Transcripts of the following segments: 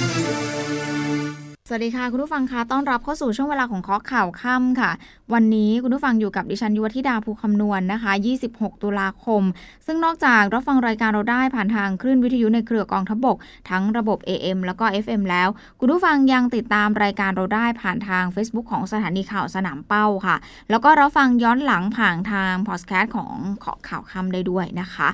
ส วัสดีค่ะ คุณผู้ฟังคะต้อนรับเข้าสู่ช่วงเวลาของเคาะข่าวค่ำค่ะ วันนี้คุณผู้ฟังอยู่กับดิฉันยุวธิดาภูคำนวณนนะคะ 26 ตุลาคม ซึ่งนอกจากรับฟังรายการเราได้ผ่านทางคลื่นวิทยุในเครือกองทพบก ทั้งระบบ AM แล้วก็ FM แล้ว คุณผู้ฟังยังติดตามรายการเราได้ผ่านทาง Facebook ของสถานีข่าวสนามเป้าค่ะ แล้วก็รับฟังย้อนหลังผ่านทางพอดแคสต์ของเคาะข่าวค่ำได้ด้วยนะคะ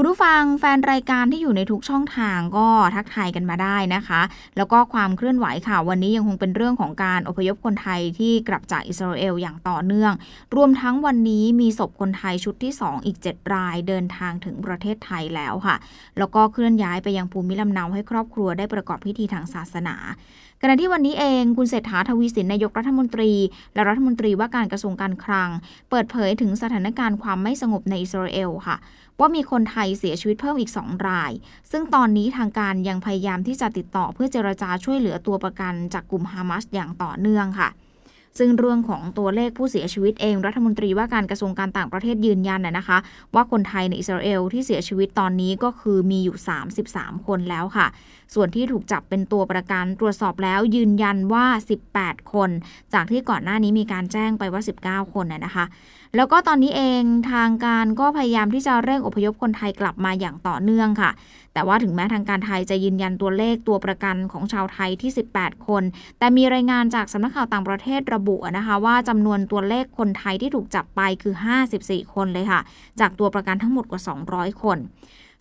คุณผู้ฟังแฟนรายการที่อยู่ในทุกช่องทางก็ทักทายกันมาได้นะคะ แล้วก็ความเคลื่อนไหวค่ะ วันนี้ยังคงเป็นเรื่องของการอพยพคนไทยที่กลับจากอิสราเอลอย่างต่อเนื่อง รวมทั้งวันนี้มีศพคนไทยชุดที่ 2 อีก 7 รายเดินทางถึงประเทศไทยแล้วค่ะ แล้วก็เคลื่อนย้ายไปยังภูมิลำเนาให้ครอบครัวได้ประกอบพิธีทางศาสนา ขณะที่วันนี้เองคุณเศรษฐาทวีสินนายกรัฐมนตรี และรัฐมนตรีว่าการกระทรวงการคลัง เปิดเผยถึงสถานการณ์ความไม่สงบในอิสราเอลค่ะ ว่ามีคนไทยเสียชีวิตเพิ่มอีก 2 ราย ซึ่งตอนนี้ทางการยังพยายามที่จะติดต่อเพื่อเจรจาช่วยเหลือตัวประกันจากกลุ่มฮามาสอย่างต่อเนื่องค่ะ ซึ่งเรื่องของตัวเลขผู้เสียชีวิตเอง รัฐมนตรีว่าการกระทรวงการต่างประเทศยืนยันนะนะคะ ว่าคนไทยในอิสราเอลที่เสียชีวิตตอนนี้ก็คือมีอยู่ 33 คนแล้วค่ะ ส่วนที่ถูกจับเป็นตัวประกันตรวจสอบแล้วยืนยันว่า 18 คน จากที่ก่อนหน้านี้มีการแจ้งไปว่า 19 คนนะนะคะ แล้วก็ตอนนี้เองทางการก็พยายามที่จะเร่งอพยพคนไทยกลับมาอย่างต่อเนื่องค่ะ แต่ว่าถึงแม้ทางการไทยจะยืนยันตัวเลขตัวประกันของชาวไทยที่ 18 คน แต่มีรายงานจากสำนักข่าวต่างประเทศระบุนะคะ ว่าจำนวนตัวเลขคนไทยที่ถูกจับไปคือ 54 คนเลยค่ะ จากตัวประกันทั้งหมดกว่า 200 คน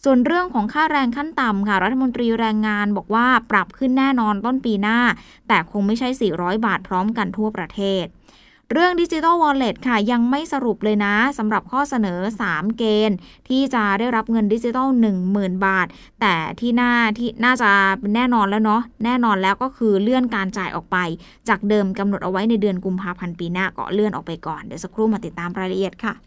ส่วนเรื่องของค่าแรงขั้นต่ำค่ะ รัฐมนตรีแรงงานบอกว่าปรับขึ้นแน่นอนต้นปีหน้า แต่คงไม่ใช่ 400 บาทพร้อมกันทั่วประเทศ เรื่องดิจิ t a ลวอลเล็ตค่ะ ยังไม่สรุปเลยนะสำหรับข้อเสนอ 3 เกณฑ์ ที่จะได้รับเงินดิจิทัล 10,000 บาท แต่ที่น่าที่น่าจะแน่นอนแล้วเนาะแน่นอนแล้วก็คือเลื่อนการจ่ายออกไป จากเดิมกำหนดเอาไว้ในเดือนกุมภาพันธ์ปีหน้าก็เลื่อนออกไปก่อนเดี๋ยวสักครู่มาติดตามรายละเอียดค่ะ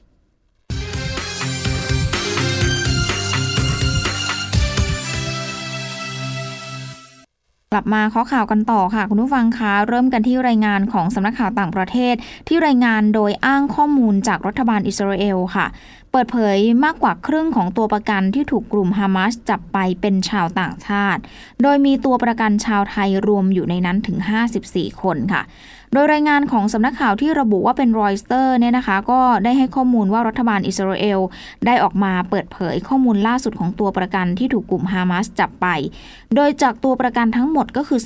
กลับมาข้อข่าวกันต่อค่ะ คุณผู้ฟังคะเริ่มกันที่รายงานของสำนักข่าวต่างประเทศ ที่รายงานโดยอ้างข้อมูลจากรัฐบาลอิสราเอลค่ะ เปิดเผยมากกว่าครึ่งของตัวประกันที่ถูกกลุ่มฮามาสจับไปเป็นชาวต่างชาติ โดยมีตัวประกันชาวไทยรวมอยู่ในนั้นถึง 54 คนค่ะ โดยรายงานของสำนักข่าวที่ระบุว่าเป็นรอยสเตอร์เนี่ยนะคะ ก็ได้ให้ข้อมูลว่ารัฐบาลอิสราเอลได้ออกมาเปิดเผยข้อมูลล่าสุดของตัวประกันที่ถูกกลุ่มฮามาสจับไป โดยจากตัวประกันทั้งหมดก็คือ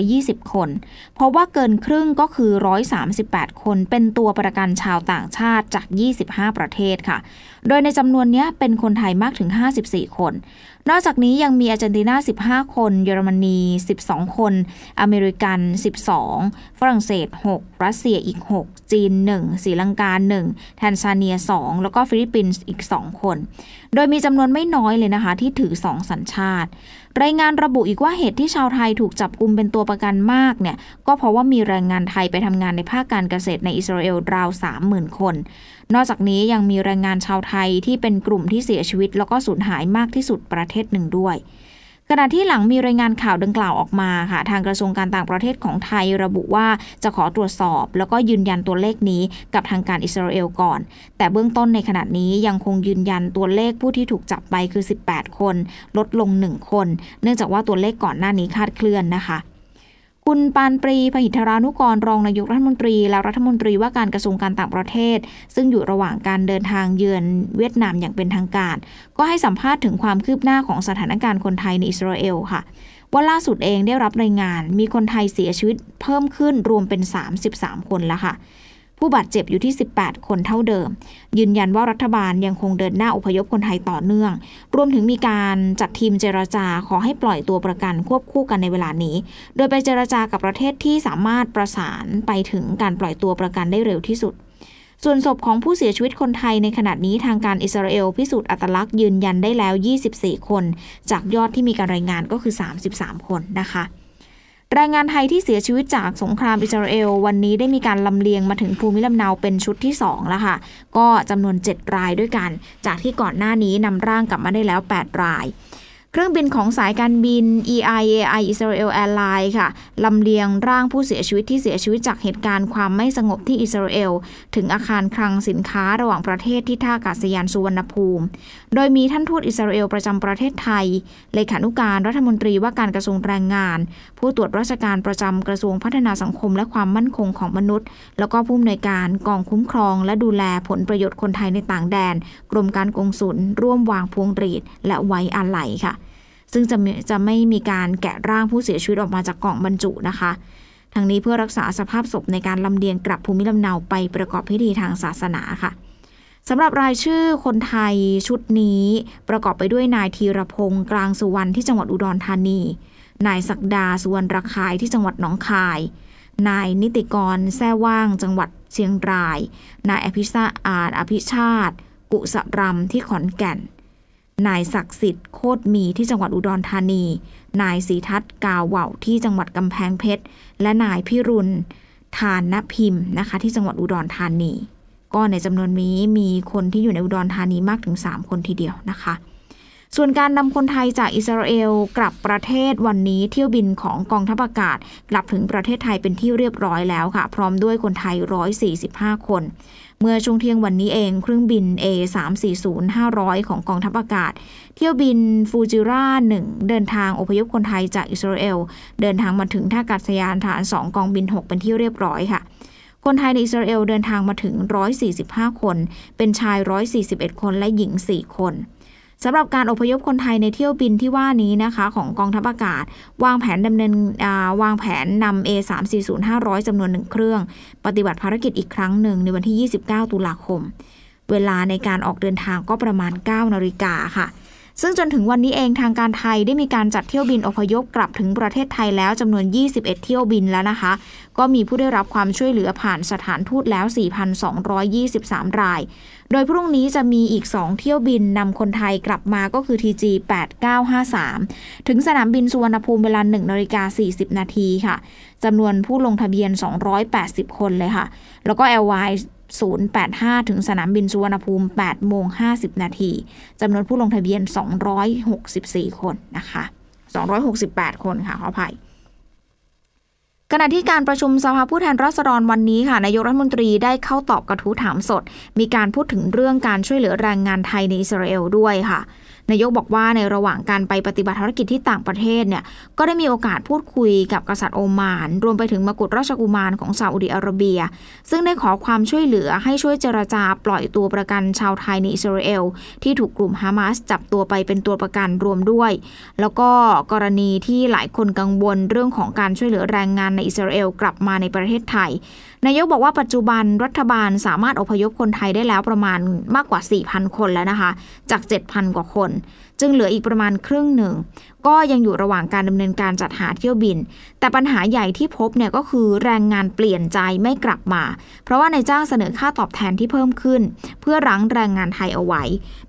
220 คน เพราะว่าเกินครึ่งก็คือ 138 คน เป็นตัวประกันชาวต่างชาติจาก 25 ประเทศค่ะโดยในจำนวนนี้เป็นคนไทยมากถึง 54 คน นอกจากนี้ยังมีอาร์เจนตินา 15 คน เยอรมนี 12 คน อเมริกัน 12 ฝรั่งเศส 6 รัสเซียอีก 6 จีน 1ศรีลังกา 1 แทนซาเนีย 2 แล้วก็ฟิลิปปินส์อีก 2 คน โดยมีจำนวนไม่น้อยเลยนะคะ ที่ถือ 2 สัญชาติ รายงานระบุอีกว่าเหตุที่ชาวไทยถูกจับกลุมเป็นตัวประกันมากเนี่ยก็เพราะว่ามีแรงงานไทยไปทำงานในภาคการเกษตรในอิสราเอลราว 30,000 คน นอกจากนี้ยังมีแรงงานชาวไทยที่เป็นกลุ่มที่เสียชีวิต แล้วก็สูญหายมากที่สุดประเทศหนึ่งด้วยขณะที่หลังมีรายงานข่าวดังกล่าวออกมาค่ะ ทางกระทรวงการต่างประเทศของไทยระบุว่าจะขอตรวจสอบ แล้วก็ยืนยันตัวเลขนี้กับทางการอิสราเอลก่อน แต่เบื้องต้นในขณะนี้ยังคงยืนยันตัวเลขผู้ที่ถูกจับไปคือ 18 คน ลดลง 1 คน เนื่องจากว่าตัวเลขก่อนหน้านี้คาดเคลื่อนนะคะ คุณปานปรีพหิทรานุกรรองนายกรัฐมนตรี และรัฐมนตรีว่าการกระทรวงการต่างประเทศ ซึ่งอยู่ระหว่างการเดินทางเยือนเวียดนามอย่างเป็นทางการ ก็ให้สัมภาษณ์ถึงความคืบหน้าของสถานการณ์คนไทยในอิสราเอลค่ะว่าล่าสุดเองได้รับรายงานมีคนไทยเสียชีวิตเพิ่มขึ้นรวมเป็น 33 คนแล้วค่ะ ผู้บาดเจ็บอยู่ที่ 18 คนเท่าเดิม ยืนยันว่ารัฐบาลยังคงเดินหน้าอพยพคนไทยต่อเนื่อง รวมถึงมีการจัดทีมเจรจาขอให้ปล่อยตัวประกันควบคู่กันในเวลานี้ โดยไปเจรจากับประเทศที่สามารถประสานไปถึงการปล่อยตัวประกันได้เร็วที่สุดส่วนศพของผู้เสียชีวิตคนไทยในขณะนี้ทางการอิสราเอลพิสูจน์อัตลักษณ์ยืนยันได้แล้ว 24 คน จากยอดที่มีการรายงานก็คือ 33 คนนะคะ แรงงานไทยที่เสียชีวิตจากสงครามอิสราเอล วันนี้ได้มีการลำเลียงมาถึงภูมิลำเนาเป็นชุดที่ 2 แล้วค่ะ ก็จำนวน 7 รายด้วยกัน จากที่ก่อนหน้านี้นำร่างกลับมาได้แล้ว 8 รายเครื่องบินของสายการบิน EIAI Israel Airlines ค่ะลำเลียงร่างผู้เสียชีวิตที่เสียชีวิตจากเหตุการณ์ความไม่สงบที่อิสราเอล ถึงอาคารคลังสินค้าระหว่างประเทศที่ท่าอากาศยานสุวรรณภูมิ โดยมีท่านทูตอิสราเอลประจำประเทศไทย เลขานุการรัฐมนตรีว่าการกระทรวงแรงงาน ผู้ตรวจราชการประจำกระทรวงพัฒนาสังคมและความมั่นคงของมนุษย์ แล้วก็ผู้อำนวยการกองคุ้มครอง และดูแลผลประโยชน์คนไทยในต่างแดน กรมการกงสุลร่วมวางพวงหรีด และไว้อาลัยค่ะ ซึ่งจะจะไม่มีการแกะร่างผู้เสียชีวิตออกมาจากกล่องบรรจุนะคะทั้งนี้เพื่อรักษาสภาพศพในการลำเลียงกลับภูมิลำเนาไปประกอบพิธีทางศาสนาค่ะ สำหรับรายชื่อคนไทยชุดนี้ประกอบไปด้วยนายธีรพงศ์กลางสุวรรณที่จังหวัดอุดรธานี นายศักดาสุวรรณรคายที่จังหวัดหนองคาย นายนิติกรแท้ว่าง จังหวัดเชียงราย นายอภิชาอาจอภิชาติ กุสรำที่ขอนแก่น นายศักดิ์สิทธิ์โคตรมีที่จังหวัดอุดรธานี นายศรีทัศน์กาวเหว่าที่จังหวัดกำแพงเพชร และนายพิรุณทานนพิมพ์นะคะที่จังหวัดอุดรธานี ก็ในจำนวนนี้มีคนที่อยู่ในอุดรธานีมากถึง 3 คนทีเดียวนะคะ ส่วนการนำคนไทยจากอิสราเอลกลับประเทศวันนี้เที่ยวบินของกองทัพอากาศ กลับถึงประเทศไทยเป็นที่เรียบร้อยแล้วค่ะ พร้อมด้วยคนไทย 145 คนเมื่อช่วงเที่ยงวันนี้เองเครื่องบิน A340-500 ของกองทัพอากาศ เที่ยวบินฟูจิร่า1เดินทางอพยพคนไทยจากอิสราเอล เดินทางมาถึงท่าอากาศยานฐาน 2 กองบิน 6 เป็นที่เรียบร้อยค่ะ คนไทยในอิสราเอลเดินทางมาถึง 145 คน เป็นชาย 141 คนและหญิง 4 คนสำหรับการอพยพคนไทยในเที่ยวบินที่ว่านี้นะคะ ของกองทัพอากาศ วางแผนดำเนินวางแผนนำ A340-500 จำนวนหนึ่งเครื่อง ปฏิบัติภารกิจอีกครั้งหนึ่งในวันที่ 29 ตุลาคม เวลาในการออกเดินทางก็ประมาณ 9 นาฬิกาค่ะ ซึ่งจนถึงวันนี้เองทางการไทยได้มีการจัดเที่ยวบินอพยพกลับถึงประเทศไทยแล้วจำนวน 21 เที่ยวบินแล้วนะคะ ก็มีผู้ได้รับความช่วยเหลือผ่านสถานทูตแล้ว 4,223 ราย โดยพรุ่งนี้จะมีอีก 2 เที่ยวบินนำคนไทยกลับมาก็คือ TG 8953 ถึงสนามบินสุวรรณภูมิเวลา1นาฬิกา40 นาทีค่ะจำนวนผู้ลงทะเบียน 280 คนเลยค่ะ แล้วก็ LY 085 ถึงสนามบินสุวรรณภูมิ 8 โมง 50 นาทีจำนวนผู้ลงทะเบียน 264 คนนะคะ 268 คนค่ะ ขออภัยขณะที่การประชุมสภาผู้แทนราษฎรวันนี้ค่ะ นายกรัฐมนตรีได้เข้าตอบกระทู้ถามสด มีการพูดถึงเรื่องการช่วยเหลือแรงงานไทยในอิสราเอลด้วยค่ะ นายกบอกว่าในระหว่างการไปปฏิบัติภารกิจที่ต่างประเทศเนี่ยก็ได้มีโอกาสพูดคุยกับกษัตริย์โอมาน รวมไปถึงมกุฎราชกุมารของซาอุดิอาระเบีย ซึ่งได้ขอความช่วยเหลือให้ช่วยเจรจาปล่อยตัวประกันชาวไทยในอิสราเอลที่ถูกกลุ่มฮามาสจับตัวไปเป็นตัวประกันรวมด้วย แล้วก็กรณีที่หลายคนกังวลเรื่องของการช่วยเหลือแรงงานในอิสราเอลกลับมาในประเทศไทย นายกบอกว่าปัจจุบันรัฐบาลสามารถอพยพคนไทยได้แล้วประมาณมากกว่า 4,000 คนแล้วนะคะ จาก 7,000 กว่าคนจึงเหลืออีกประมาณครึ่งหนึ่ง ก็ยังอยู่ระหว่างการดำเนินการจัดหาเที่ยวบิน แต่ปัญหาใหญ่ที่พบเนี่ยก็คือแรงงานเปลี่ยนใจไม่กลับมา เพราะว่านายจ้างเสนอค่าตอบแทนที่เพิ่มขึ้น เพื่อรั้งแรงงานไทยเอาไว้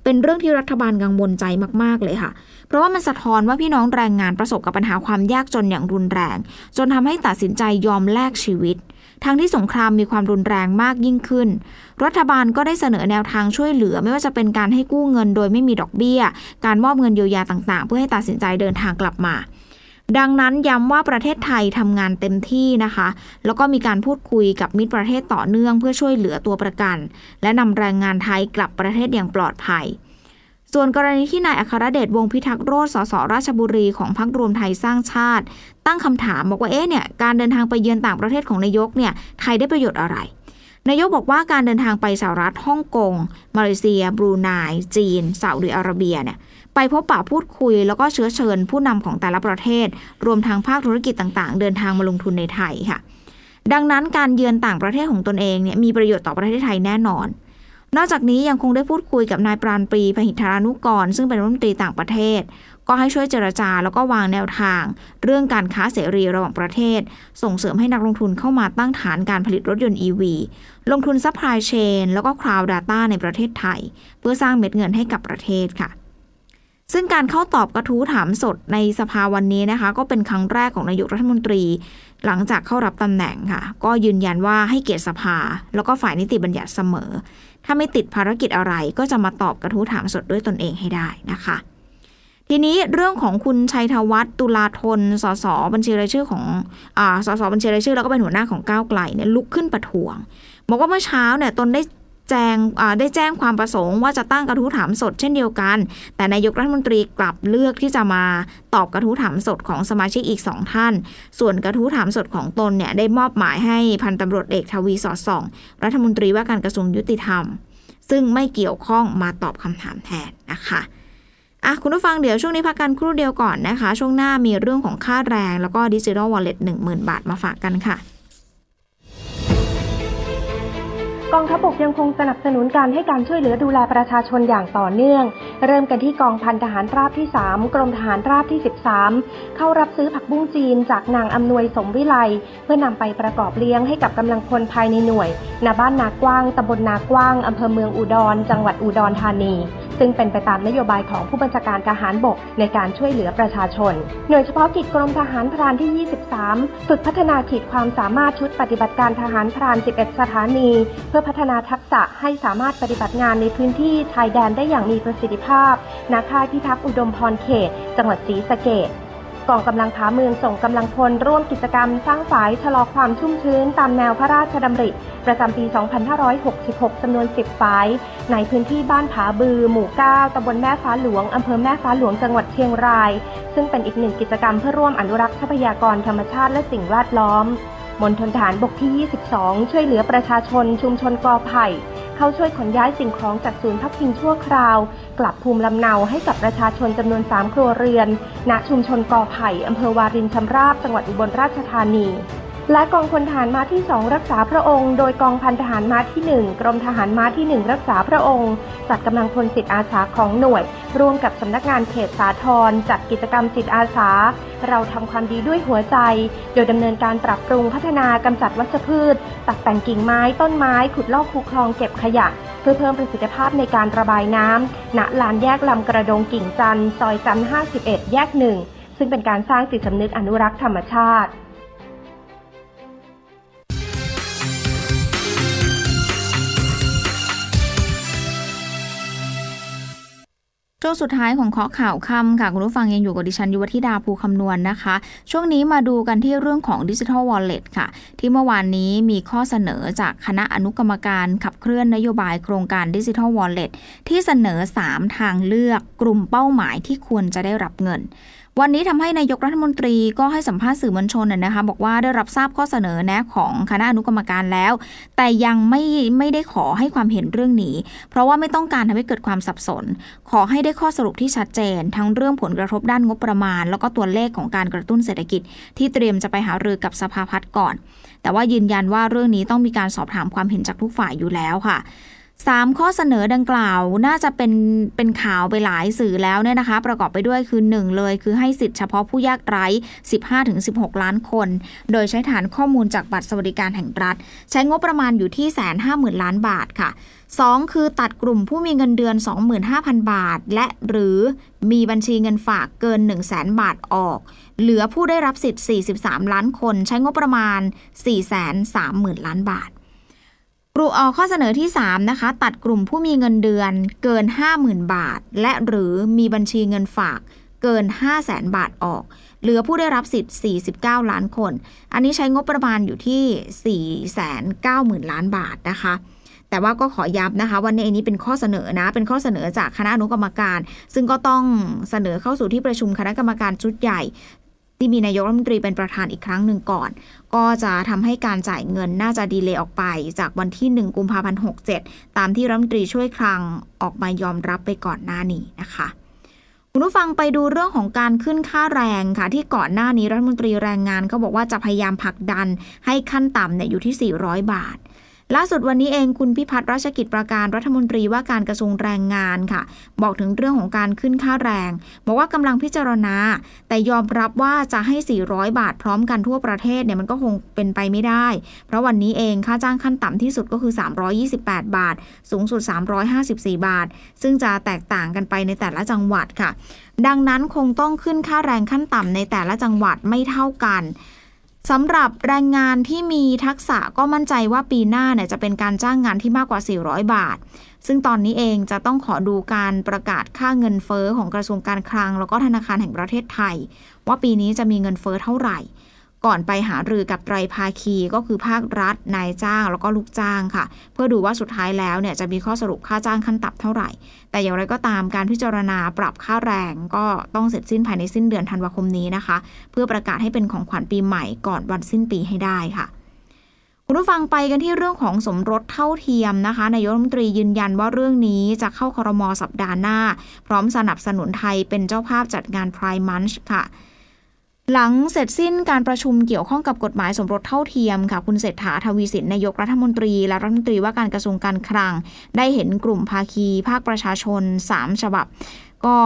เป็นเรื่องที่รัฐบาลกังวลใจมาก ๆ เลยค่ะ เพราะว่ามันสะท้อนว่าพี่น้องแรงงานประสบกับปัญหาความยากจนอย่างรุนแรง จนทำให้ตัดสินใจยอมแลกชีวิต ทั้งที่สงครามมีความรุนแรงมากยิ่งขึ้น รัฐบาลก็ได้เสนอแนวทางช่วยเหลือ ไม่ว่าจะเป็นการให้กู้เงินโดยไม่มีดอกเบี้ย การมอบเงินเยียวยาต่างๆ เพื่อให้ตัดสินใจเดินทางกลับมาดังนั้นย้ำว่าประเทศไทยทำงานเต็มที่นะคะ แล้วก็มีการพูดคุยกับมิตรประเทศต่อเนื่องเพื่อช่วยเหลือตัวประกัน และนำแรงงานไทยกลับประเทศอย่างปลอดภัย ส่วนกรณีที่นายอัครเดชวงพิทักษ์โรธสสราชบุรีของพรรครวมไทยสร้างชาติ ตั้งคำถามบอกว่าเอ๊ะเนี่ยการเดินทางไปเยือนต่างประเทศของนายกเนี่ยไทยได้ประโยชน์อะไร นายกบอกว่าการเดินทางไปสหรัฐฮ่องกงมาเลเซีย บรูไนจีนซาอุดิอาระเบียเนี่ยไปพบปะพูดคุยแล้วก็เชื้อเชิญผู้นำของแต่ละประเทศ รวมทางภาคธุรกิจต่างๆ เดินทางมาลงทุนในไทยค่ะ ดังนั้นการเยือนต่างประเทศของตนเองเนี่ยมีประโยชน์ต่อประเทศไทยแน่นอน นอกจากนี้ยังคงได้พูดคุยกับนายปราณปรีพหิทธานุกร ซึ่งเป็นรัฐมนตรีต่างประเทศ ก็ให้ช่วยเจรจาแล้วก็วางแนวทาง เรื่องการค้าเสรีระหว่างประเทศ ส่งเสริมให้นักลงทุนเข้ามาตั้งฐานการผลิตรถยนต์ EV ลงทุน supply chain แล้วก็ cloud data ในประเทศไทย เพื่อสร้างเม็ดเงินให้กับประเทศค่ะซึ่งการเข้าตอบกระทู้ถามสดในสภาวันนี้นะคะ ก็เป็นครั้งแรกของนายกรัฐมนตรี หลังจากเข้ารับตำแหน่งค่ะ ก็ยืนยันว่าให้เกียรติสภา แล้วก็ฝ่ายนิติบัญญัติเสมอ ถ้าไม่ติดภารกิจอะไรก็จะมาตอบกระทู้ถามสดด้วยตนเองให้ได้นะคะ ทีนี้เรื่องของคุณชัยธวัฒน์ตุลาธนสสบัญชีรายชื่อของอสสบัญชีรายชื่อแล้วก็เป็นหัวหน้าของก้าวไกลเนี่ยลุกขึ้นประท้วง บอกว่าเมื่อเช้าเนี่ยตนได้ แจ้งได้แจ้งความประสงค์ว่าจะตั้งกระทู้ถามสดเช่นเดียวกัน แต่นายกรัฐมนตรีกลับเลือกที่จะมาตอบกระทู้ถามสดของสมาชิกอีกสองท่าน ส่วนกระทู้ถามสดของตนเนี่ยได้มอบหมายให้พันตำรวจเอกทวีสอดส่อง รัฐมนตรีว่าการกระทรวงยุติธรรม ซึ่งไม่เกี่ยวข้องมาตอบคำถามแทนนะคะอะคุณผู้ฟังเดี๋ยวช่วงนี้พักกันครู่เดียวก่อนนะคะ ช่วงหน้ามีเรื่องของค่าแรงแล้วก็ดิจิทัลวอลเล็ตหนึ่งหมื่นบาทมาฝากกันค่ะ กองทัพบกยังคงสนับสนุนการให้การช่วยเหลือดูแลประชาชนอย่างต่อเนื่อง เริ่มกันที่กองพันทหารราบที่ 3 กรมทหารราบที่ 13 เข้ารับซื้อผักบุ้งจีนจากนางอำนวยสมวิไลเพื่อนำไปประกอบเลี้ยงให้กับกำลังพลภายในหน่วยณบ้านนากว้างตำบลนากว้างอำเภอเมืองอุดร จังหวัดอุดรธานี ซึ่งเป็นไปตามนโยบายของผู้บัญชาการทหารบกในการช่วยเหลือประชาชน หน่วยเฉพาะกิจกรมทหารพรานที่ 23 ฝึกพัฒนาขีดความสามารถชุดปฏิบัติการทหารพราน 11 สถานี เพื่อพัฒนาทักษะให้สามารถปฏิบัติงานในพื้นที่ชายแดนได้อย่างมีประสิทธิภาพณค่ายพิทักษ์อุดมพรเขต จังหวัดศรีสะเกษ กองกำลังผาเมืองส่งกำลังพลร่วมกิจกรรมสร้างฝายชะลอความชุ่มชื้นตามแนวพระราชดำริ ประจำปี 2566จำนวน 10 ฝาย ในพื้นที่บ้านผาบือ หมู่ 9ตำบลแม่ฟ้าหลวงอำเภอแม่ฟ้าหลวงจังหวัดเชียงราย ซึ่งเป็นอีกหนึ่งกิจกรรมเพื่อร่วมอนุรักษ์ทรัพยากรธรรมชาติและสิ่งแวดล้อมมณฑลฐานบกที่ 22 ช่วยเหลือประชาชนชุมชนกอไผ่เข้าช่วยขนย้ายสิ่งของจากศูนย์พักพิงชั่วคราว กลับภูมิลำเนาให้กับประชาชนจำนวน 3 ครัวเรือน ณ ชุมชนกอไผ่อำเภอวารินชำราบ จังหวัดอุบลราชธานี และกองพลทหารม้าที่ 2 รักษาพระองค์ โดยกองพันทหารม้าที่ 1 กรมทหารม้าที่ 1 รักษาพระองค์ จัดกำลังพลจิตอาสาของหน่วย ร่วมกับสำนักงานเขตสาทรจัดกิจกรรมจิตอาสา เราทำความดีด้วยหัวใจ โดยดำเนินการปรับปรุงพัฒนากำจัดวัชพืช ตัดแต่งกิ่งไม้ต้นไม้ ขุดลอกคูคลองเก็บขยะ เพื่อเพิ่มประสิทธิภาพในการระบายน้ำณลานแยกลำกระดงกิ่งจันซอยจัน51 แยกหนึ่งซึ่งเป็นการสร้างจิตสำนึกอนุรักษ์ธรรมชาติ ช่วงสุดท้ายของเคาะข่าวค่ำค่ะ คุณผู้ฟังยังอยู่กับดิฉันยุวธิดาภูคำนวณนนะคะ ช่วงนี้มาดูกันที่เรื่องของดิจิทัลวอลเล็ตค่ะ ที่เมื่อวานนี้มีข้อเสนอจากคณะอนุกรรมการขับเคลื่อนนโยบายโครงการดิจิทัลวอลเล็ตที่เสนอ 3 ทางเลือกกลุ่มเป้าหมายที่ควรจะได้รับเงิน วันนี้ทำให้นายกรัฐมนตรีก็ให้สัมภาษณ์สื่อมวลชนนะคะบอกว่าได้รับทราบข้อเสนอแนะของคณะอนุกรรมการแล้ว แต่ยังไม่ไม่ได้ขอให้ความเห็นเรื่องนี้ เพราะว่าไม่ต้องการทำให้เกิดความสับสน ขอให้ได้ข้อสรุปที่ชัดเจน ทั้งเรื่องผลกระทบด้านงบประมาณ แล้วก็ตัวเลขของการกระตุ้นเศรษฐกิจ ที่เตรียมจะไปหารือกับสภาพัฒน์ก่อน แต่ว่ายืนยันว่าเรื่องนี้ต้องมีการสอบถามความเห็นจากทุกฝ่ายอยู่แล้วค่ะ สามข้อเสนอดังกล่าวน่าจะเป็นเป็นข่าวไปหลายสื่อแล้วเนี่ยนะคะ ประกอบไปด้วยคือ 1 เลย คือให้สิทธิ์เฉพาะผู้ยากไร้ 15-16 ล้านคน โดยใช้ฐานข้อมูลจากบัตรสวัสดิการแห่งรัฐ ใช้งบประมาณอยู่ที่แสนห้าหมื่นล้านบาทค่ะ 2 คือตัดกลุ่มผู้มีเงินเดือน 25,000 บาท และหรือมีบัญชีเงินฝากเกิน 1 0 0 0 0แบาทออก เหลือผู้ได้รับสิทธิ์ 43 ล้านคน ใช้งบประมาณ 430,000 ล้านบาท กลุ่มข้อเสนอที่ 3 นะคะ ตัดกลุ่มผู้มีเงินเดือนเกิน 50,000 บาท และหรือมีบัญชีเงินฝากเกิน 5 0 0แสนบาทออก เหลือผู้ได้รับสิทธิ์ 49 ล้านคน อันนี้ใช้งบประมาณอยู่ที่ 490,000 ล้านบาทนะคะ แต่ว่าก็ขอย้ำนะคะวันนี้อันนี้เป็นข้อเสนอนะ เป็นข้อเสนอจากคณะอนุกรรมการ ซึ่งก็ต้องเสนอเข้าสู่ที่ประชุมคณะกรรมการชุดใหญ่ ที่มีนายกรัฐมนตรีเป็นประธานอีกครั้งหนึ่งก่อน ก็จะทำให้การจ่ายเงินน่าจะดีเลย์ออกไป จากวันที่ 1 กุมภาพันธ์67 ตามที่รัฐมนตรีช่วยคลังออกมายอมรับไปก่อนหน้านี้นะคะคุณผู้ฟังไปดูเรื่องของการขึ้นค่าแรงค่ะ ที่ก่อนหน้านี้รัฐมนตรีแรงงานเขาบอกว่าจะพยายามผลักดันให้ขั้นต่ำเนี่ยอยู่ที่ 400 บาท ล่าสุดวันนี้เองคุณพิพัฒน์ราชกิจประการรัฐมนตรีว่าการกระทรวงแรงงานค่ะ บอกถึงเรื่องของการขึ้นค่าแรง บอกว่ากำลังพิจารณา แต่ยอมรับว่าจะให้ 400 บาทพร้อมกันทั่วประเทศเนี่ยมันก็คงเป็นไปไม่ได้ เพราะวันนี้เองค่าจ้างขั้นต่ำที่สุดก็คือ 328 บาท สูงสุด 354 บาท ซึ่งจะแตกต่างกันไปในแต่ละจังหวัดค่ะ ดังนั้นคงต้องขึ้นค่าแรงขั้นต่ำในแต่ละจังหวัดไม่เท่ากัน สำหรับแรงงานที่มีทักษะก็มั่นใจว่าปีหน้าเนี่ยจะเป็นการจ้างงานที่มากกว่า 400 บาท ซึ่งตอนนี้เองจะต้องขอดูการประกาศค่าเงินเฟอ้อของกระทรวงการคลัง แล้วก็ธนาคารแห่งประเทศไทย ว่าปีนี้จะมีเงินเฟอ้อเท่าไหร่ ก่อนไปหารือกับไตรภาคีก็คือภาครัฐ นายจ้าง แล้วก็ลูกจ้างค่ะ เพื่อดูว่าสุดท้ายแล้วเนี่ยจะมีข้อสรุปค่าจ้างขั้นต่ำเท่าไหร่ แต่อย่างไรก็ตามการพิจารณาปรับค่าแรงก็ต้องเสร็จสิ้นภายในสิ้นเดือนธันวาคมนี้นะคะ เพื่อประกาศให้เป็นของขวัญปีใหม่ก่อนวันสิ้นปีให้ได้ค่ะคุณผู้ฟังไปกันที่เรื่องของสมรสเท่าเทียมนะคะนายกรัฐมนตรียืนยันว่าเรื่องนี้จะเข้าคอรมอสัปดาห์หน้า พร้อมสนับสนุนไทยเป็นเจ้าภาพจัดงาน Pride Month ค่ะ หลังเสร็จสิ้นการประชุมเกี่ยวข้องกับกฎหมายสมรสเท่าเทียมค่ะ คุณเศรษฐาทวีสินนายกรัฐมนตรี และรัฐมนตรีว่าการกระทรวงการคลัง ได้เห็นกลุ่มภาคีภาคประชาชน 3 ฉบับ ก็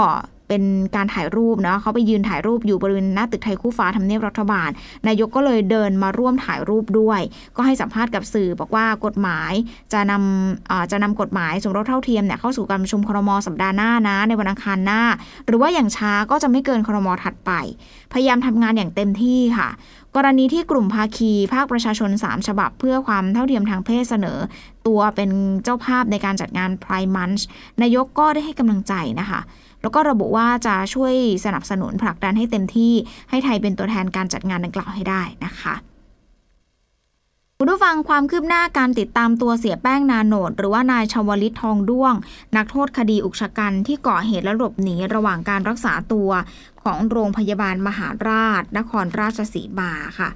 เป็นการถ่ายรูปนะเขาไปยืนถ่ายรูปอยู่บริเวณหน้าตึกไทยคู่ฟ้าทำเนียบรัฐบาล นายกก็เลยเดินมาร่วมถ่ายรูปด้วย ก็ให้สัมภาษณ์กับสื่อบอกว่ากฎหมายจะนำจะนำกฎหมายสมรสเท่าเทียมเนี่ยเข้าสู่การประชุมครมสัปดาห์หน้านะในวันอังคารหน้า หรือว่าอย่างช้าก็จะไม่เกินครมถัดไป พยายามทำงานอย่างเต็มที่ค่ะกรณีที่กลุ่มภาคีภาคประชาชน 3 ฉบับ เพื่อความเท่าเทียมทางเพศเสนอ ตัวเป็นเจ้าภาพในการจัดงาน Pride Month นายกก็ได้ให้กำลังใจนะคะ แล้วก็ระบุว่าจะช่วยสนับสนุนผลักดันให้เต็มที่ให้ไทยเป็นตัวแทนการจัดงานดังกล่าวให้ได้นะคะคุณผู้ฟังความคืบหน้าการติดตามตัวเสียแป้งนาโนด หรือว่านายชาวลิตทองด้วง นักโทษคดีอุกชะกันที่ก่อเหตุและหลบหนีระหว่างการรักษาตัวของโรงพยาบาลมหาราช นครราชสีมาค่ะ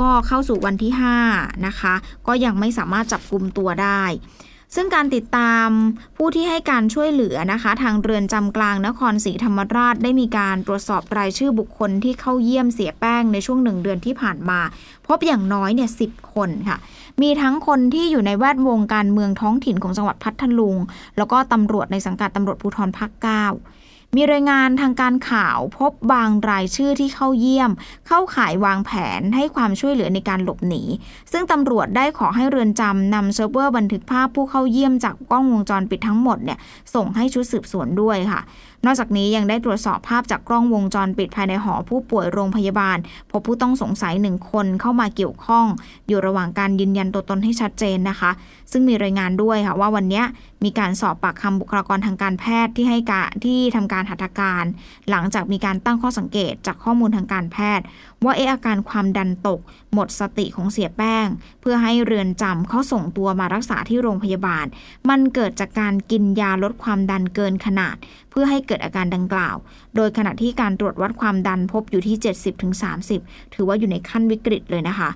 ก็เข้าสู่วันที่ 5 นะคะ ก็ยังไม่สามารถจับกลุ่มตัวได้ ซึ่งการติดตามผู้ที่ให้การช่วยเหลือนะคะ ทางเรือนจำกลางนครศรีธรรมราชได้มีการตรวจสอบรายชื่อบุคคลที่เข้าเยี่ยมเสียแป้งในช่วงหนึ่งเดือนที่ผ่านมา พบอย่างน้อยเนี่ยสิคนค่ะ มีทั้งคนที่อยู่ในแวดวงการเมืองท้องถิ่นของจังหวัดพัทลุง แล้วก็ตำรวจในสังกัดตำรวจภูธรภาคเก้า มีรายงานทางการข่าวพบบางรายชื่อที่เข้าเยี่ยม เข้าข่ายวางแผนให้ความช่วยเหลือในการหลบหนี ซึ่งตำรวจได้ขอให้เรือนจำนำเซิร์ฟเวอร์บันทึกภาพผู้เข้าเยี่ยมจากกล้องวงจรปิดทั้งหมดเนี่ยส่งให้ชุดสืบสวนด้วยค่ะ นอกจากนี้ยังได้ตรวจสอบภาพจากกล้องวงจรปิดภายในหอผู้ป่วยโรงพยาบาล พบผู้ต้องสงสัยหนึ่งคนเข้ามาเกี่ยวข้อง อยู่ระหว่างการยืนยันตัวตนให้ชัดเจนนะคะ ซึ่งมีรายงานด้วยค่ะว่าวันนี้มีการสอบปากคำบุคลากรทางการแพทย์ที่ให้การที่ทำการหัตถการ หลังจากมีการตั้งข้อสังเกตจากข้อมูลทางการแพทย์ ว่าเอออาการความดันตก หมดสติของเสียแป้ง เพื่อให้เรือนจำเขาส่งตัวมารักษาที่โรงพยาบาล มันเกิดจากการกินยาลดความดันเกินขนาด เพื่อให้เกิดอาการดังกล่าว โดยขณะที่การตรวจวัดความดันพบอยู่ที่ 70-30 ถือว่าอยู่ในขั้นวิกฤตเลยนะคะ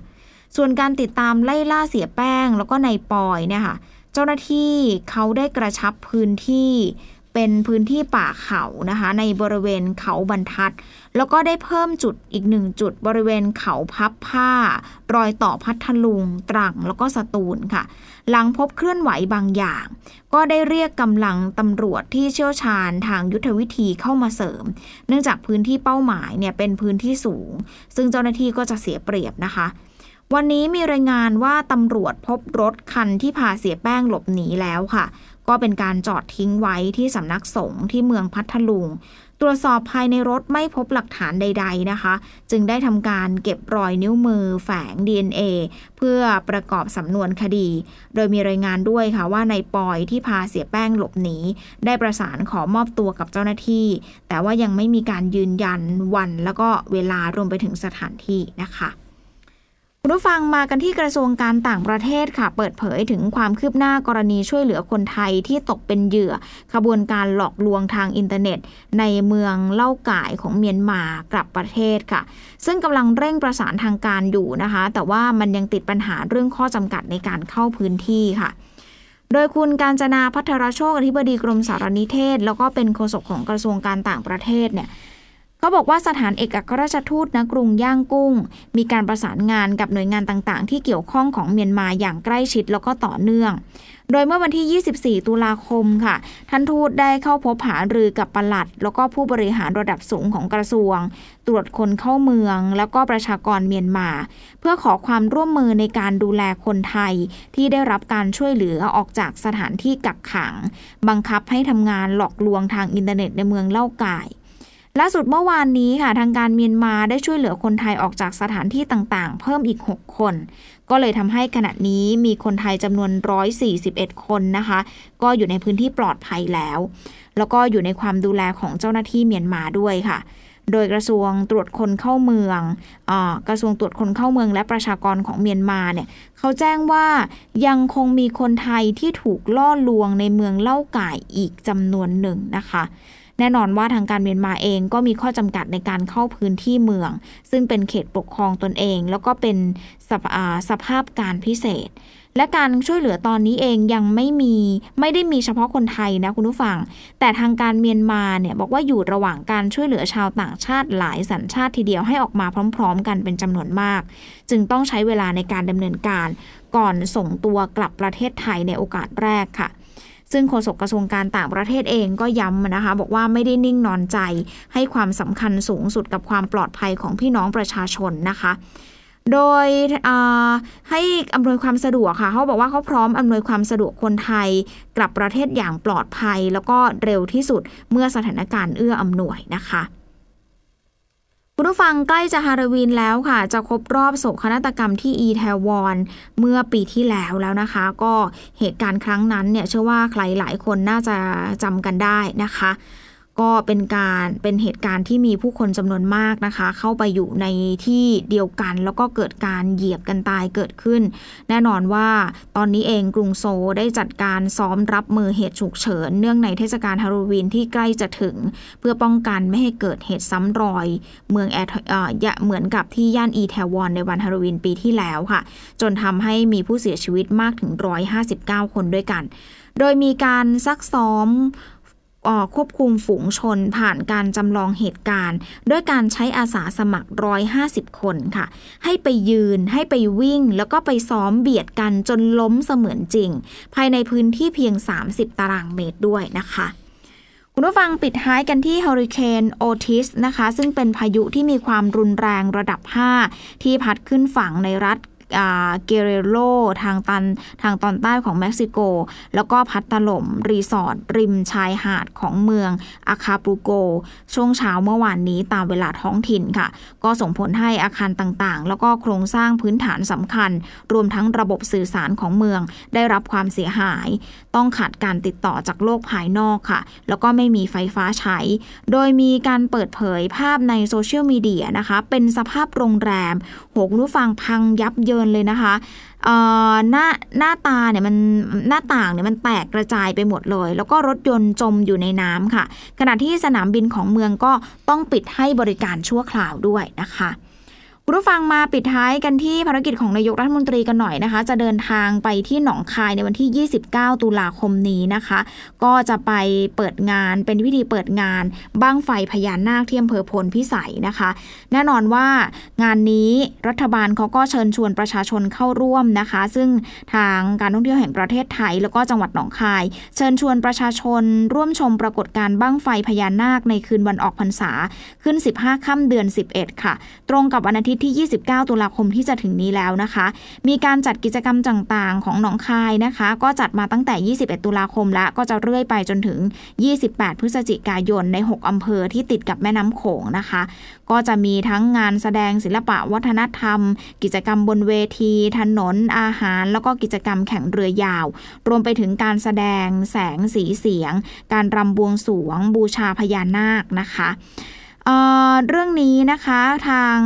ส่วนการติดตามไล่ล่าเสียแป้งแล้วก็ในปอยเนี่ยค่ะ เจ้าหน้าที่เขาได้กระชับพื้นที่ เป็นพื้นที่ป่าเขานะคะ ในบริเวณเขาบรรทัด แล้วก็ได้เพิ่มจุดอีกหนึ่งจุดบริเวณเขาพับผ้า รอยต่อพัทลุง ตรังแล้วก็สตูลค่ะ หลังพบเคลื่อนไหวบางอย่าง ก็ได้เรียกกำลังตำรวจที่เชี่ยวชาญทางยุทธวิธีเข้ามาเสริม เนื่องจากพื้นที่เป้าหมายเนี่ยเป็นพื้นที่สูง ซึ่งเจ้าหน้าที่ก็จะเสียเปรียบนะคะวันนี้มีรายงานว่าตำรวจพบรถคันที่พาเสียแป้งหลบหนีแล้วค่ะ ก็เป็นการจอดทิ้งไว้ที่สำนักสงฆ์ที่เมืองพัทลุง ตรวจสอบภายในรถไม่พบหลักฐานใด ๆนะคะ จึงได้ทำการเก็บรอยนิ้วมือแฝง DNA เพื่อประกอบสำนวนคดี โดยมีรายงานด้วยค่ะว่าในปอยที่พาเสียแป้งหลบหนีได้ประสานขอมอบตัวกับเจ้าหน้าที่ แต่ว่ายังไม่มีการยืนยันวันแล้วก็เวลารวมไปถึงสถานที่นะคะ คุณผู้ฟังมากันที่กระทรวงการต่างประเทศค่ะ เปิดเผยถึงความคืบหน้ากรณีช่วยเหลือคนไทยที่ตกเป็นเหยื่อ ขบวนการหลอกลวงทางอินเทอร์เน็ต ในเมืองเล่าก่ายของเมียนมากลับประเทศค่ะ ซึ่งกำลังเร่งประสานทางการอยู่นะคะ แต่ว่ามันยังติดปัญหาเรื่องข้อจำกัดในการเข้าพื้นที่ค่ะโดยคุณการจนาพัทรโชคอธิบดีกรมสารนิเทศ แล้วก็เป็นโฆษกของกระทรวงการต่างประเทศเนี่ย เขาบอกว่าสถานเอกอัครราชทูตณกรุงย่างกุ้ง มีการประสานงานกับหน่วยงานต่างๆ ที่เกี่ยวข้องของเมียนมาอย่างใกล้ชิดแล้วก็ต่อเนื่อง โดยเมื่อวันที่ 24 ตุลาคมค่ะ ท่านทูตได้เข้าพบหารือกับปลัด แล้วก็ผู้บริหารระดับสูงของกระทรวง ตรวจคนเข้าเมือง แล้วก็ประชากรเมียนมา เพื่อขอความร่วมมือในการดูแลคนไทย ที่ได้รับการช่วยเหลือออกจากสถานที่กักขัง บังคับให้ทำงานหลอกลวงทางอินเทอร์เน็ตในเมืองเล่าก่าย ล่าสุดเมื่อวานนี้ค่ะทางการเมียนมาได้ช่วยเหลือคนไทยออกจากสถานที่ต่างๆ เพิ่มอีก 6 คน ก็เลยทำให้ขณะนี้มีคนไทยจำนวน 141 คนนะคะ ก็อยู่ในพื้นที่ปลอดภัยแล้ว แล้วก็อยู่ในความดูแลของเจ้าหน้าที่เมียนมาด้วยค่ะโดยกระทรวงตรวจคนเข้าเมืองอกระทรวงตรวจคนเข้าเมืองและประชากรของเมียนมาเนี่ยเขาแจ้งว่ายังคงมีคนไทยที่ถูกล่อลวงในเมืองเล่าก่ายอีกจำนวนหนึ่งนะคะ แน่นอนว่าทางการเมียนมาเองก็มีข้อจำกัดในการเข้าพื้นที่เมือง ซึ่งเป็นเขตปกครองตนเอง แล้วก็เป็นสสภาพการพิเศษ และการช่วยเหลือตอนนี้เองยังไม่มีไม่ได้มีเฉพาะคนไทยนะคุณผู้ฟัง แต่ทางการเมียนมาเนี่ยบอกว่าอยู่ระหว่างการช่วยเหลือชาวต่างชาติหลายสัญชาติทีเดียวให้ออกมาพร้อม ๆ กันเป็นจำนวนมาก จึงต้องใช้เวลาในการดำเนินการ ก่อนส่งตัวกลับประเทศไทยในโอกาสแรกค่ะ ซึ่งโฆษกกระทรวงการต่างประเทศเองก็ย้ำนะคะ บอกว่าไม่ได้นิ่งนอนใจ ให้ความสำคัญสูงสุดกับความปลอดภัยของพี่น้องประชาชนนะคะโดยให้อำนวยความสะดวกค่ะเขาบอกว่าเขาพร้อมอำนวยความสะดวกคนไทย กลับประเทศอย่างปลอดภัย แล้วก็เร็วที่สุดเมื่อสถานการณ์เอื้ออำนวยนะคะ คุณผู้ฟังใกล้จะฮาโลวีนแล้วค่ะ จะครบรอบโศกนาฏกรรมที่อีแทวอนเมื่อปีที่แล้วแล้วนะคะ ก็เหตุการณ์ครั้งนั้นเนี่ยเชื่อว่าใครหลายคนน่าจะจำกันได้นะคะ ก็เป็นการเป็นเหตุการณ์ที่มีผู้คนจำนวนมากนะคะ เข้าไปอยู่ในที่เดียวกัน แล้วก็เกิดการเหยียบกันตายเกิดขึ้น แน่นอนว่าตอนนี้เองกรุงโซได้จัดการซ้อมรับมือเหตุฉุกเฉิน เนื่องในเทศกาลฮาโลวีนที่ใกล้จะถึง เพื่อป้องกันไม่ให้เกิดเหตุซ้ำรอย เมืองแอร์เหมือนกับที่ย่านอีแทวอนในวันฮาโลวีนปีที่แล้วค่ะ จนทำให้มีผู้เสียชีวิตมากถึง 159 คนด้วยกัน โดยมีการซักซ้อม ควบคุมฝูงชนผ่านการจำลองเหตุการณ์ ด้วยการใช้อาสาสมัคร 150 คนค่ะ ให้ไปยืนให้ไปวิ่ง แล้วก็ไปซ้อมเบียดกันจนล้มเสมือนจริง ภายในพื้นที่เพียง 30 ตารางเมตรด้วยนะคะคุณผู้ฟังปิดท้ายกันที่เฮอริเคนโอทิสนะคะ ซึ่งเป็นพายุที่มีความรุนแรงระดับ 5 ที่พัดขึ้นฝั่งในรัฐ เกร์เรโร ทางตันทางตอนใต้ของเม็กซิโก แล้วก็พัดถล่มรีสอร์ทริมชายหาดของเมืองอาคาปูโก ช่วงเช้าเมื่อวานนี้ตามเวลาท้องถิ่นค่ะ ก็ส่งผลให้อาคารต่างๆ แล้วก็โครงสร้างพื้นฐานสำคัญ รวมทั้งระบบสื่อสารของเมือง ได้รับความเสียหาย ต้องขาดการติดต่อจากโลกภายนอกค่ะ แล้วก็ไม่มีไฟฟ้าใช้ โดยมีการเปิดเผยภาพในโซเชียลมีเดียนะคะ เป็นสภาพโรงแรม โหคุณผู้ฟังพังยับเยินเลยนะคะหน้าหน้าตาเนี่ยมันหน้าต่างเนี่ยมันแตกกระจายไปหมดเลย แล้วก็รถยนต์จมอยู่ในน้ำค่ะ ขณะที่สนามบินของเมืองก็ต้องปิดให้บริการชั่วคราวด้วยนะคะ คุณผู้ฟังมาปิดท้ายกันที่ภารกิจของนายกรัฐมนตรีกันหน่อยนะคะ จะเดินทางไปที่หนองคายในวันที่ 29 ตุลาคมนี้นะคะ ก็จะไปเปิดงานเป็นพิธีเปิดงานบ้างไฟพญานาคที่อำเภอพลพิสัยนะคะ แน่นอนว่างานนี้รัฐบาลเขาก็เชิญชวนประชาชนเข้าร่วมนะคะ ซึ่งทางการท่องเที่ยวแห่งประเทศไทย แล้วก็จังหวัดหนองคาย เชิญชวนประชาชนร่วมชมปรากฏการณ์บ้างไฟพญานาคในคืนวันออกพรรษาขึ้น 15 ค่ำเดือน 11 ค่ะ ตรงกับวันอาทิตย์ที่ 29 ตุลาคมที่จะถึงนี้แล้วนะคะ มีการจัดกิจกรรมต่างๆ ของหนองคายนะคะ ก็จัดมาตั้งแต่ 21 ตุลาคมและก็จะเรื่อยไปจนถึง 28 พฤศจิกายนใน 6 อำเภอที่ติดกับแม่น้ำโขงนะคะ ก็จะมีทั้งงานแสดงศิลปะวัฒนธรรม กิจกรรมบนเวที ถนนอาหาร แล้วก็กิจกรรมแข่งเรือยาว รวมไปถึงการแสดงแสงสีเสียง การรำบวงสวง บูชาพญานาคนะคะเเรื่องนี้นะคะทาง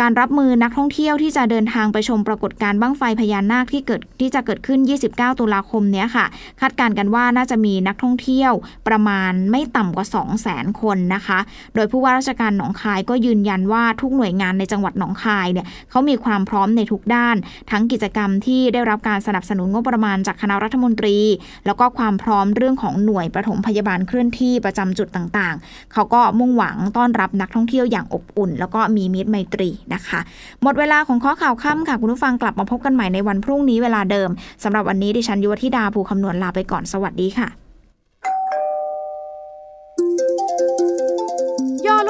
การรับมือนักท่องเที่ยวที่จะเดินทางไปชมปรากฏการณ์บั้งไฟพญานาคที่เกิดที่จะเกิดขึ้น 29 ตุลาคมนี้ค่ะ คาดการณ์กันว่าน่าจะมีนักท่องเที่ยวประมาณไม่ต่ำกว่า 2 0 0 0 0 0 คนนะคะ โดยผู้ว่าราชการหนองคายก็ยืนยันว่าทุกหน่วยงานในจังหวัดหนองคายเนี่ยเขามีความพร้อมในทุกด้าน ทั้งกิจกรรมที่ได้รับการสนับสนุนงบประมาณจากคณะรัฐมนตรี แล้วก็ความพร้อมเรื่องของหน่วยประถมพยาบาลเคลื่อนที่ประจำจุดต่างๆ เขาก็มุ่งหวังต้อนรับนักท่องเที่ยวอย่างอบอุ่น แล้วก็มีมิตรไมตรีนะคะ หมดเวลาของข้อข่าวค่ำค่ะ คุณผู้ฟังกลับมาพบกันใหม่ในวันพรุ่งนี้เวลาเดิมสำหรับวันนี้ดิฉันยุวธิดาภูคำนวณลาไปก่อนสวัสดีค่ะ